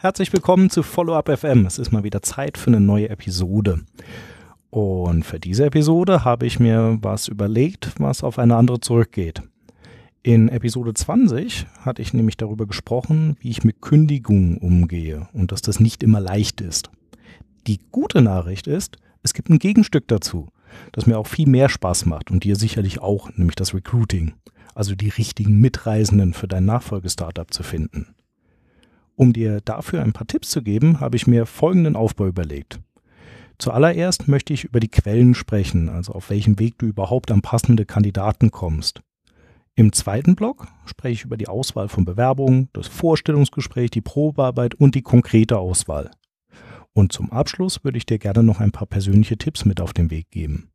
Herzlich willkommen zu Follow-up FM. Es ist mal wieder Zeit für eine neue Episode. Und für diese Episode habe ich mir was überlegt, was auf eine andere zurückgeht. In Episode 20 hatte ich nämlich darüber gesprochen, wie ich mit Kündigungen umgehe und dass das nicht immer leicht ist. Die gute Nachricht ist, es gibt ein Gegenstück dazu, das mir auch viel mehr Spaß macht und dir sicherlich auch, nämlich das Recruiting, also die richtigen Mitreisenden für dein Nachfolgestartup zu finden. Um dir dafür ein paar Tipps zu geben, habe ich mir folgenden Aufbau überlegt. Zuallererst möchte ich über die Quellen sprechen, also auf welchem Weg du überhaupt an passende Kandidaten kommst. Im zweiten Block spreche ich über die Auswahl von Bewerbungen, das Vorstellungsgespräch, die Probearbeit und die konkrete Auswahl. Und zum Abschluss würde ich dir gerne noch ein paar persönliche Tipps mit auf den Weg geben.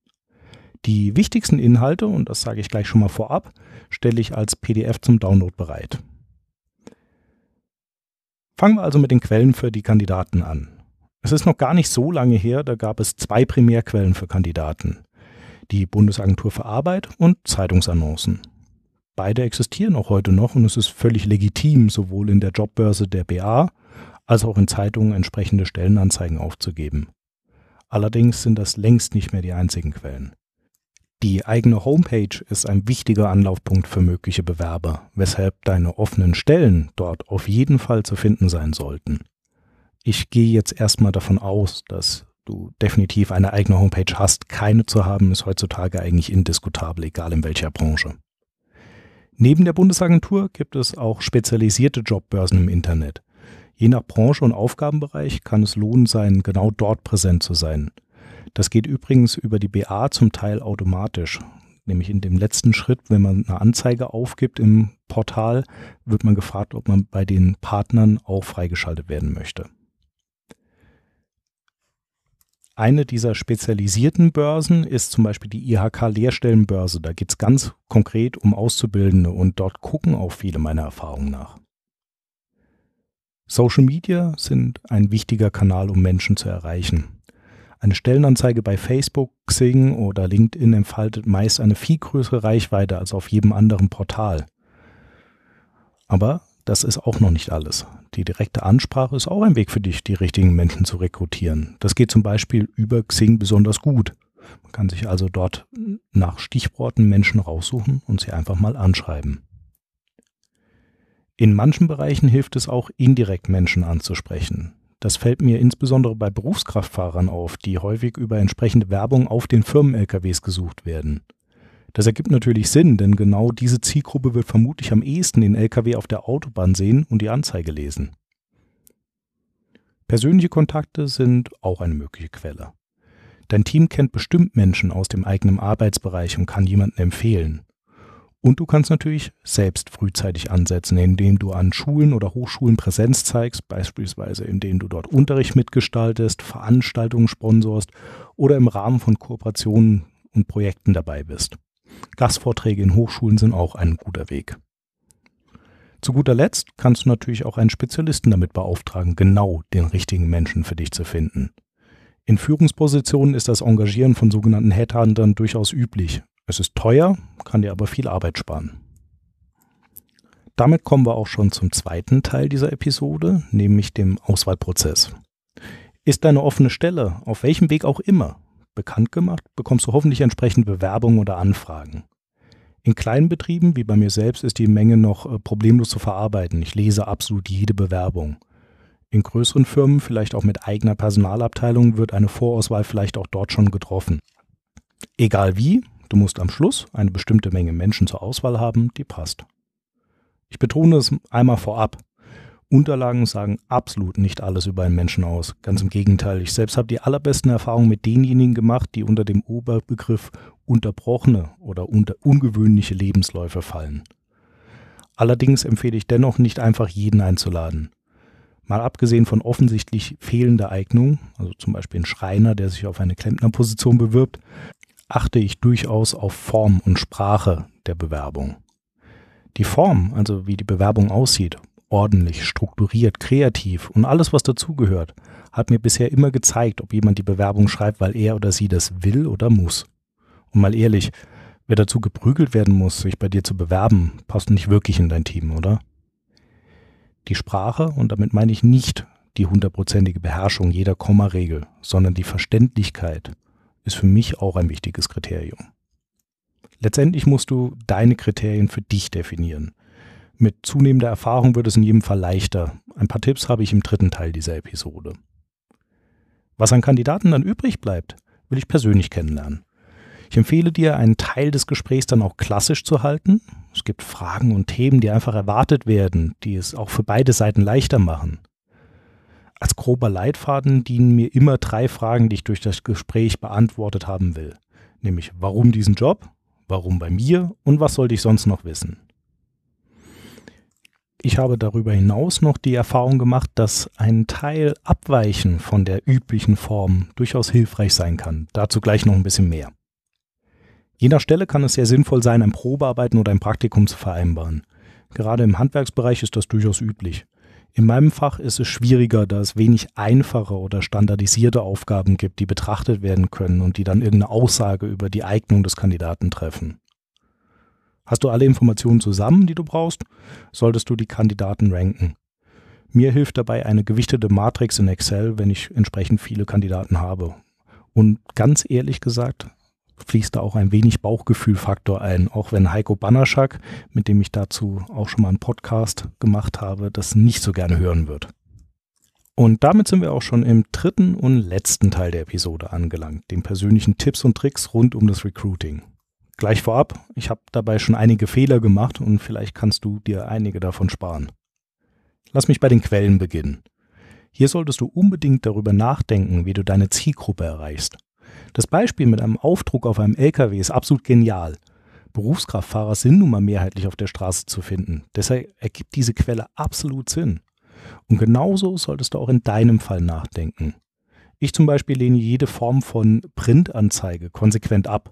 Die wichtigsten Inhalte, und das sage ich gleich schon mal vorab, stelle ich als PDF zum Download bereit. Fangen wir also mit den Quellen für die Kandidaten an. Es ist noch gar nicht so lange her, da gab es zwei Primärquellen für Kandidaten. Die Bundesagentur für Arbeit und Zeitungsannoncen. Beide existieren auch heute noch und es ist völlig legitim, sowohl in der Jobbörse der BA als auch in Zeitungen entsprechende Stellenanzeigen aufzugeben. Allerdings sind das längst nicht mehr die einzigen Quellen. Die eigene Homepage ist ein wichtiger Anlaufpunkt für mögliche Bewerber, weshalb deine offenen Stellen dort auf jeden Fall zu finden sein sollten. Ich gehe jetzt erstmal davon aus, dass du definitiv eine eigene Homepage hast. Keine zu haben ist heutzutage eigentlich indiskutabel, egal in welcher Branche. Neben der Bundesagentur gibt es auch spezialisierte Jobbörsen im Internet. Je nach Branche und Aufgabenbereich kann es lohnend sein, genau dort präsent zu sein. Das geht übrigens über die BA zum Teil automatisch. Nämlich in dem letzten Schritt, wenn man eine Anzeige aufgibt im Portal, wird man gefragt, ob man bei den Partnern auch freigeschaltet werden möchte. Eine dieser spezialisierten Börsen ist zum Beispiel die IHK-Lehrstellenbörse. Da geht es ganz konkret um Auszubildende und dort gucken auch viele meiner Erfahrungen nach. Social Media sind ein wichtiger Kanal, um Menschen zu erreichen. Eine Stellenanzeige bei Facebook, Xing oder LinkedIn entfaltet meist eine viel größere Reichweite als auf jedem anderen Portal. Aber das ist auch noch nicht alles. Die direkte Ansprache ist auch ein Weg für dich, die richtigen Menschen zu rekrutieren. Das geht zum Beispiel über Xing besonders gut. Man kann sich also dort nach Stichworten Menschen raussuchen und sie einfach mal anschreiben. In manchen Bereichen hilft es auch, indirekt Menschen anzusprechen. Das fällt mir insbesondere bei Berufskraftfahrern auf, die häufig über entsprechende Werbung auf den Firmen-LKWs gesucht werden. Das ergibt natürlich Sinn, denn genau diese Zielgruppe wird vermutlich am ehesten den LKW auf der Autobahn sehen und die Anzeige lesen. Persönliche Kontakte sind auch eine mögliche Quelle. Dein Team kennt bestimmt Menschen aus dem eigenen Arbeitsbereich und kann jemanden empfehlen. Und du kannst natürlich selbst frühzeitig ansetzen, indem du an Schulen oder Hochschulen Präsenz zeigst, beispielsweise indem du dort Unterricht mitgestaltest, Veranstaltungen sponsorst oder im Rahmen von Kooperationen und Projekten dabei bist. Gastvorträge in Hochschulen sind auch ein guter Weg. Zu guter Letzt kannst du natürlich auch einen Spezialisten damit beauftragen, genau den richtigen Menschen für dich zu finden. In Führungspositionen ist das Engagieren von sogenannten Headhuntern durchaus üblich, es ist teuer, kann dir aber viel Arbeit sparen. Damit kommen wir auch schon zum zweiten Teil dieser Episode, nämlich dem Auswahlprozess. Ist deine offene Stelle, auf welchem Weg auch immer, bekannt gemacht, bekommst du hoffentlich entsprechende Bewerbungen oder Anfragen. In kleinen Betrieben, wie bei mir selbst, ist die Menge noch äh, problemlos zu verarbeiten. Ich lese absolut jede Bewerbung. In größeren Firmen, vielleicht auch mit eigener Personalabteilung, wird eine Vorauswahl vielleicht auch dort schon getroffen. Egal wie, Du musst am Schluss eine bestimmte Menge Menschen zur Auswahl haben, die passt. Ich betone es einmal vorab. Unterlagen sagen absolut nicht alles über einen Menschen aus. Ganz im Gegenteil, ich selbst habe die allerbesten Erfahrungen mit denjenigen gemacht, die unter dem Oberbegriff unterbrochene oder unter ungewöhnliche Lebensläufe fallen. Allerdings empfehle ich dennoch nicht einfach jeden einzuladen. Mal abgesehen von offensichtlich fehlender Eignung, also zum Beispiel ein Schreiner, der sich auf eine Klempnerposition bewirbt, achte ich durchaus auf Form und Sprache der Bewerbung. Die Form, also wie die Bewerbung aussieht, ordentlich, strukturiert, kreativ und alles, was dazugehört, hat mir bisher immer gezeigt, ob jemand die Bewerbung schreibt, weil er oder sie das will oder muss. Und mal ehrlich, wer dazu geprügelt werden muss, sich bei dir zu bewerben, passt nicht wirklich in dein Team, oder? Die Sprache, und damit meine ich nicht die hundertprozentige Beherrschung jeder Kommaregel, sondern die Verständlichkeit, ist für mich auch ein wichtiges Kriterium. Letztendlich musst du deine Kriterien für dich definieren. Mit zunehmender Erfahrung wird es in jedem Fall leichter. Ein paar Tipps habe ich im dritten Teil dieser Episode. Was an Kandidaten dann übrig bleibt, will ich persönlich kennenlernen. Ich empfehle dir, einen Teil des Gesprächs dann auch klassisch zu halten. Es gibt Fragen und Themen, die einfach erwartet werden, die es auch für beide Seiten leichter machen. Als grober Leitfaden dienen mir immer drei Fragen, die ich durch das Gespräch beantwortet haben will. Nämlich, warum diesen Job? Warum bei mir? Und was sollte ich sonst noch wissen? Ich habe darüber hinaus noch die Erfahrung gemacht, dass ein Teil Abweichen von der üblichen Form durchaus hilfreich sein kann. Dazu gleich noch ein bisschen mehr. Je nach Stelle kann es sehr sinnvoll sein, ein Probearbeiten oder ein Praktikum zu vereinbaren. Gerade im Handwerksbereich ist das durchaus üblich. In meinem Fach ist es schwieriger, da es wenig einfache oder standardisierte Aufgaben gibt, die betrachtet werden können und die dann irgendeine Aussage über die Eignung des Kandidaten treffen. Hast du alle Informationen zusammen, die du brauchst, solltest du die Kandidaten ranken. Mir hilft dabei eine gewichtete Matrix in Excel, wenn ich entsprechend viele Kandidaten habe. Und ganz ehrlich gesagt, fließt da auch ein wenig Bauchgefühlfaktor ein, auch wenn Heiko Banaschak, mit dem ich dazu auch schon mal einen Podcast gemacht habe, das nicht so gerne hören wird. Und damit sind wir auch schon im dritten und letzten Teil der Episode angelangt, den persönlichen Tipps und Tricks rund um das Recruiting. Gleich vorab, ich habe dabei schon einige Fehler gemacht und vielleicht kannst du dir einige davon sparen. Lass mich bei den Quellen beginnen. Hier solltest du unbedingt darüber nachdenken, wie du deine Zielgruppe erreichst. Das Beispiel mit einem Aufdruck auf einem LKW ist absolut genial. Berufskraftfahrer sind nun mal mehrheitlich auf der Straße zu finden. Deshalb ergibt diese Quelle absolut Sinn. Und genauso solltest du auch in deinem Fall nachdenken. Ich zum Beispiel lehne jede Form von Printanzeige konsequent ab.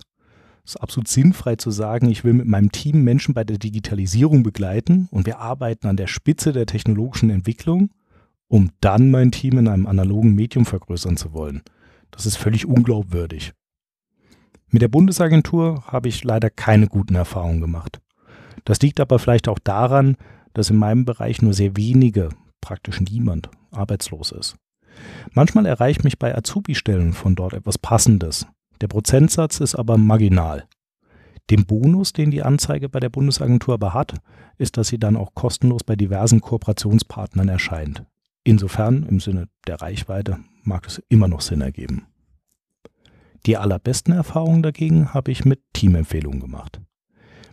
Es ist absolut sinnfrei zu sagen, ich will mit meinem Team Menschen bei der Digitalisierung begleiten und wir arbeiten an der Spitze der technologischen Entwicklung, um dann mein Team in einem analogen Medium vergrößern zu wollen. Das ist völlig unglaubwürdig. Mit der Bundesagentur habe ich leider keine guten Erfahrungen gemacht. Das liegt aber vielleicht auch daran, dass in meinem Bereich nur sehr wenige, praktisch niemand, arbeitslos ist. Manchmal erreicht mich bei Azubi-Stellen von dort etwas Passendes. Der Prozentsatz ist aber marginal. Den Bonus, den die Anzeige bei der Bundesagentur aber hat, ist, dass sie dann auch kostenlos bei diversen Kooperationspartnern erscheint. Insofern, im Sinne der Reichweite, mag es immer noch Sinn ergeben. Die allerbesten Erfahrungen dagegen habe ich mit Teamempfehlungen gemacht.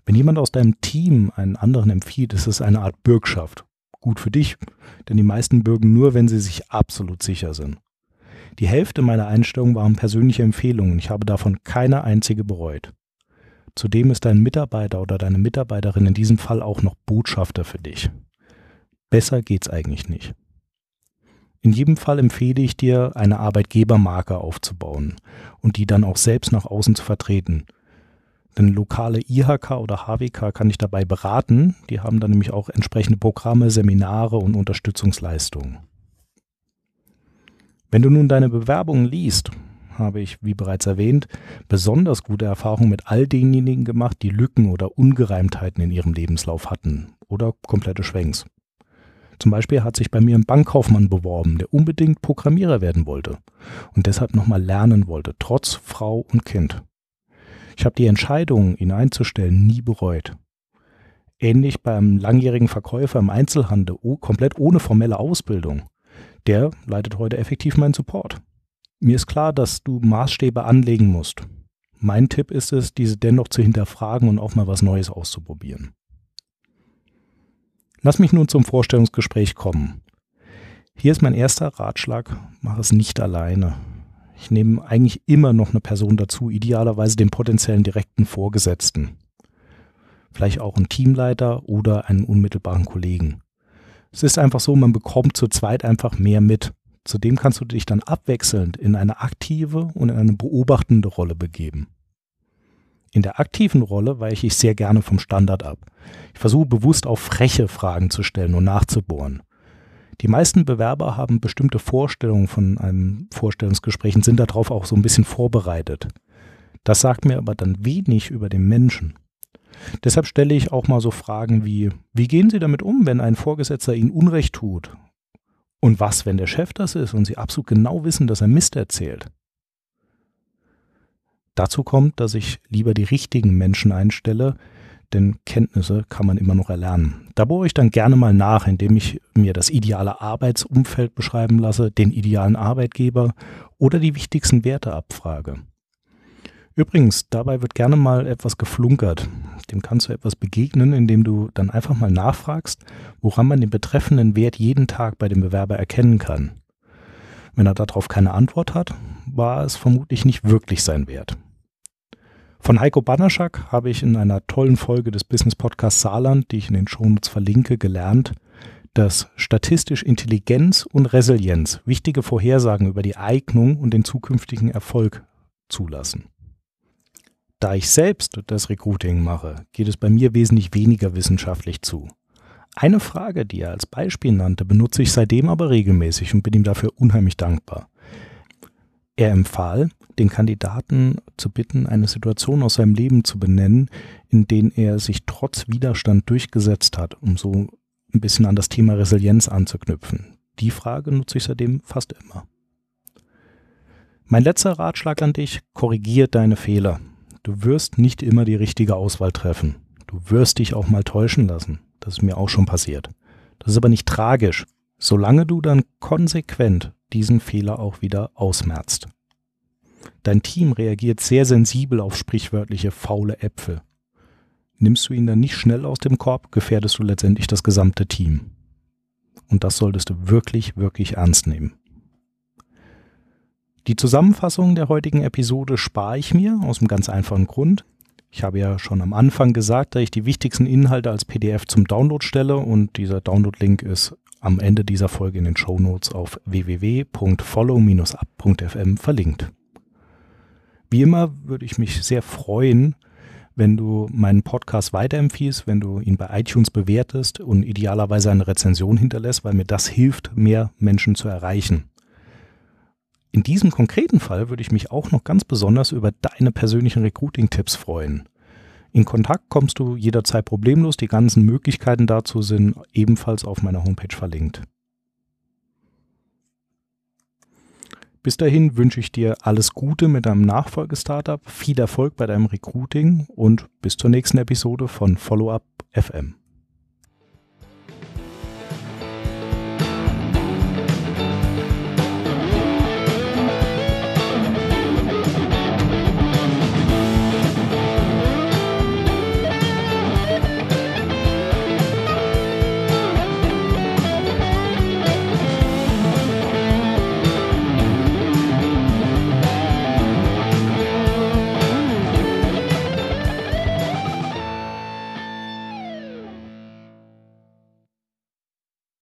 Wenn jemand aus deinem Team einen anderen empfiehlt, ist es eine Art Bürgschaft. Gut für dich, denn die meisten bürgen nur, wenn sie sich absolut sicher sind. Die Hälfte meiner Einstellungen waren persönliche Empfehlungen. Ich habe davon keine einzige bereut. Zudem ist dein Mitarbeiter oder deine Mitarbeiterin in diesem Fall auch noch Botschafter für dich. Besser geht's eigentlich nicht. In jedem Fall empfehle ich dir, eine Arbeitgebermarke aufzubauen und die dann auch selbst nach außen zu vertreten. Denn lokale IHK oder HWK kann ich dabei beraten. Die haben dann nämlich auch entsprechende Programme, Seminare und Unterstützungsleistungen. Wenn du nun deine Bewerbungen liest, habe ich, wie bereits erwähnt, besonders gute Erfahrungen mit all denjenigen gemacht, die Lücken oder Ungereimtheiten in ihrem Lebenslauf hatten oder komplette Schwenks. Zum Beispiel hat sich bei mir ein Bankkaufmann beworben, der unbedingt Programmierer werden wollte und deshalb nochmal lernen wollte, trotz Frau und Kind. Ich habe die Entscheidung, ihn einzustellen, nie bereut. Ähnlich beim langjährigen Verkäufer im Einzelhandel, komplett ohne formelle Ausbildung. Der leitet heute effektiv meinen Support. Mir ist klar, dass du Maßstäbe anlegen musst. Mein Tipp ist es, diese dennoch zu hinterfragen und auch mal was Neues auszuprobieren. Lass mich nun zum Vorstellungsgespräch kommen. Hier ist mein erster Ratschlag, mach es nicht alleine. Ich nehme eigentlich immer noch eine Person dazu, idealerweise den potenziellen direkten Vorgesetzten. Vielleicht auch einen Teamleiter oder einen unmittelbaren Kollegen. Es ist einfach so, man bekommt zu zweit einfach mehr mit. Zudem kannst du dich dann abwechselnd in eine aktive und in eine beobachtende Rolle begeben. In der aktiven Rolle weiche ich sehr gerne vom Standard ab. Ich versuche bewusst auf freche Fragen zu stellen und nachzubohren. Die meisten Bewerber haben bestimmte Vorstellungen von einem Vorstellungsgespräch und sind darauf auch so ein bisschen vorbereitet. Das sagt mir aber dann wenig über den Menschen. Deshalb stelle ich auch mal so Fragen wie, wie gehen Sie damit um, wenn ein Vorgesetzter Ihnen Unrecht tut? Und was, wenn der Chef das ist und Sie absolut genau wissen, dass er Mist erzählt? Dazu kommt, dass ich lieber die richtigen Menschen einstelle, denn Kenntnisse kann man immer noch erlernen. Da bohre ich dann gerne mal nach, indem ich mir das ideale Arbeitsumfeld beschreiben lasse, den idealen Arbeitgeber oder die wichtigsten Werte abfrage. Übrigens, dabei wird gerne mal etwas geflunkert. Dem kannst du etwas begegnen, indem du dann einfach mal nachfragst, woran man den betreffenden Wert jeden Tag bei dem Bewerber erkennen kann. Wenn er darauf keine Antwort hat, war es vermutlich nicht wirklich sein Wert. Von Heiko Banaschak habe ich in einer tollen Folge des Business Podcasts Saarland, die ich in den Shownotes verlinke, gelernt, dass statistisch Intelligenz und Resilienz wichtige Vorhersagen über die Eignung und den zukünftigen Erfolg zulassen. Da ich selbst das Recruiting mache, geht es bei mir wesentlich weniger wissenschaftlich zu. Eine Frage, die er als Beispiel nannte, benutze ich seitdem aber regelmäßig und bin ihm dafür unheimlich dankbar. Er empfahl, den Kandidaten zu bitten, eine Situation aus seinem Leben zu benennen, in denen er sich trotz Widerstand durchgesetzt hat, um so ein bisschen an das Thema Resilienz anzuknüpfen. Die Frage nutze ich seitdem fast immer. Mein letzter Ratschlag an dich, korrigier deine Fehler. Du wirst nicht immer die richtige Auswahl treffen. Du wirst dich auch mal täuschen lassen. Das ist mir auch schon passiert. Das ist aber nicht tragisch, solange du dann konsequent diesen Fehler auch wieder ausmerzt. Dein Team reagiert sehr sensibel auf sprichwörtliche faule Äpfel. Nimmst du ihn dann nicht schnell aus dem Korb, gefährdest du letztendlich das gesamte Team. Und das solltest du wirklich, wirklich ernst nehmen. Die Zusammenfassung der heutigen Episode spare ich mir aus einem ganz einfachen Grund. Ich habe ja schon am Anfang gesagt, dass ich die wichtigsten Inhalte als PDF zum Download stelle und dieser Download-Link ist am Ende dieser Folge in den Show Notes auf www.follow-up.fm verlinkt. Wie immer würde ich mich sehr freuen, wenn du meinen Podcast weiterempfiehlst, wenn du ihn bei iTunes bewertest und idealerweise eine Rezension hinterlässt, weil mir das hilft, mehr Menschen zu erreichen. In diesem konkreten Fall würde ich mich auch noch ganz besonders über deine persönlichen Recruiting-Tipps freuen. In Kontakt kommst du jederzeit problemlos. Die ganzen Möglichkeiten dazu sind ebenfalls auf meiner Homepage verlinkt. Bis dahin wünsche ich dir alles Gute mit deinem Nachfolgestartup, viel Erfolg bei deinem Recruiting und bis zur nächsten Episode von Follow Up FM.